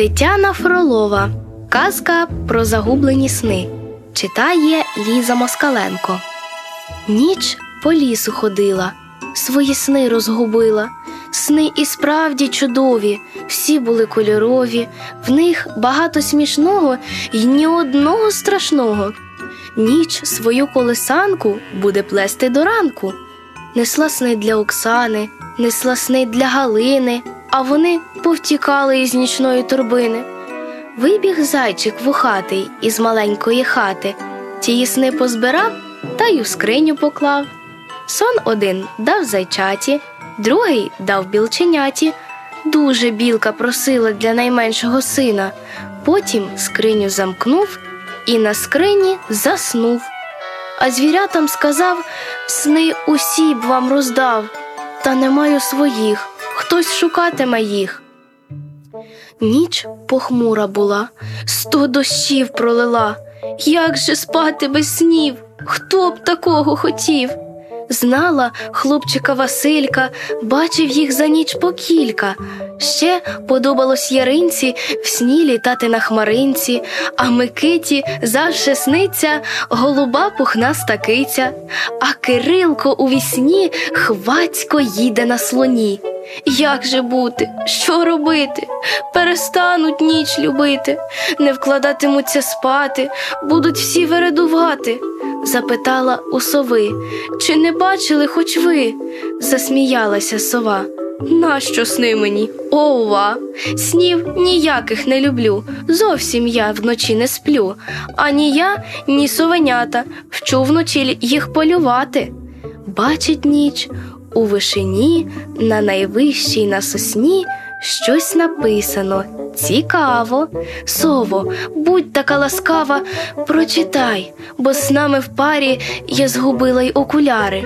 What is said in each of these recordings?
Тетяна Фролова. Казка про загублені сни. Читає Ліза Москаленко. Ніч по лісу ходила, свої сни розгубила. Сни і справді чудові, всі були кольорові, в них багато смішного і ні одного страшного. Ніч свою колесанку буде плести до ранку. Несла сни для Оксани, несла сни для Галини, а вони повтікали із нічної торбини. Вибіг зайчик вухатий із маленької хати, тії сни позбирав та й у скриню поклав. Сон один дав зайчаті, другий дав білченяті. Дуже білка просила для найменшого сина. Потім скриню замкнув і на скрині заснув. А звірятам сказав сни усі б вам роздав, та не маю своїх, хтось шукатиме їх. Ніч похмура була, сто дощів пролила. Як же спати без снів? Хто б такого хотів? Знала хлопчика Василька, бачив їх за ніч по кілька. Ще подобалось яринці в сні літати на хмаринці, а Микиті завше сниться голуба пухнаста киця, а Кирилко у вісні хвацько їде на слоні. Як же бути, що робити? Перестануть ніч любити, не вкладатимуться спати, будуть всі вередувати. Запитала у сови, чи не бачили хоч ви? Засміялася сова. Нащо сни мені? Ова! Снів ніяких не люблю. Зовсім я вночі не сплю. Ані я, ні совенята вчу вночі їх полювати. Бачить ніч у вишині, на найвищій на сосні щось написано. Цікаво. Сово, будь така ласкава, прочитай, бо з нами в парі я згубила й окуляри.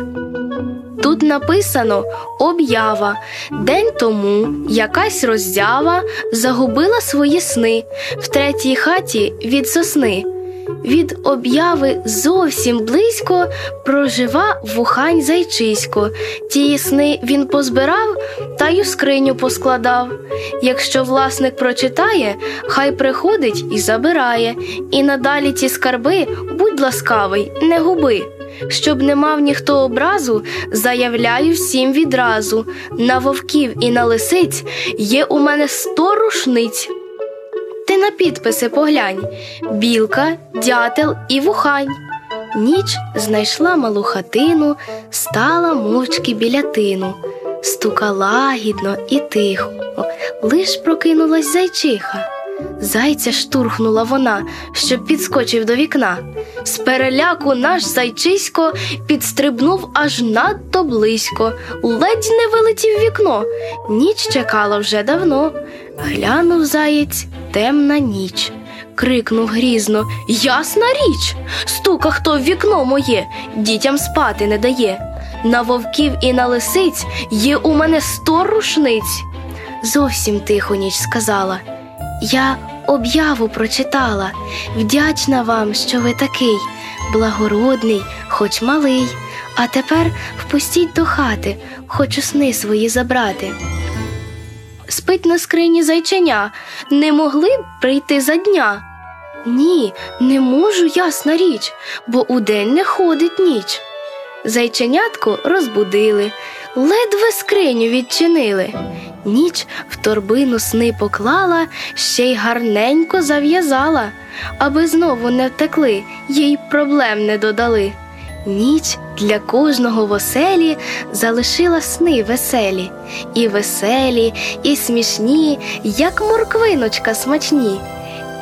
Тут написано об'ява. День тому якась роздява загубила свої сни в третій хаті від сосни. Від об'яви зовсім близько прожива вухань зайчисько. Ті сни він позбирав та й у скриню поскладав. Якщо власник прочитає, хай приходить і забирає, і надалі ті скарби, будь ласкавий, не губи. Щоб не мав ніхто образу, заявляю всім відразу на вовків і на лисиць є у мене сто рушниць. Ти на підписи поглянь білка, дятел і вухань. Ніч знайшла малу хатину, стала мовчки біля тину, стука лагідно і тихо, лиш прокинулась зайчиха. Зайця штурхнула вона, щоб підскочив до вікна. З переляку наш зайчисько підстрибнув аж надто близько, ледь не вилетів вікно. Ніч чекала вже давно. Глянув заєць темна ніч. Крикнув грізно Ясна річ. Стука хто в вікно моє, дітям спати не дає. На вовків і на лисиць є у мене сто рушниць. Зовсім тихо ніч сказала. Я об'яву прочитала, вдячна вам, що ви такий, благородний, хоч малий, а тепер впустіть до хати, хочу сни свої забрати. Спить на скрині зайченя, не могли б прийти за дня? Ні, не можу, ясна річ, бо удень не ходить ніч. Зайченятку розбудили, ледве скриню відчинили. Ніч в торбину сни поклала, ще й гарненько зав'язала, аби знову не втекли, їй проблем не додали. Ніч для кожного в оселі залишила сни веселі, і веселі, і смішні, як морквиночка смачні.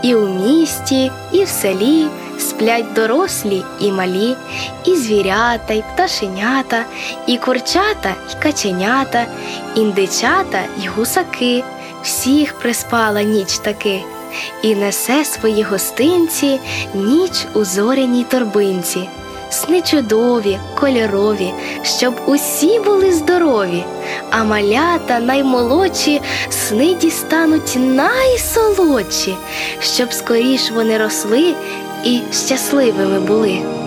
І у місті, і в селі сплять дорослі і малі, і звірята, і пташенята, і курчата, і каченята, індичата й гусаки. Всіх приспала ніч таки, і несе свої гостинці ніч у зоряній торбинці. Сни чудові, кольорові, щоб усі були здорові, а малята наймолодші сни дістануть найсолодші, щоб скоріш вони росли і щасливими були.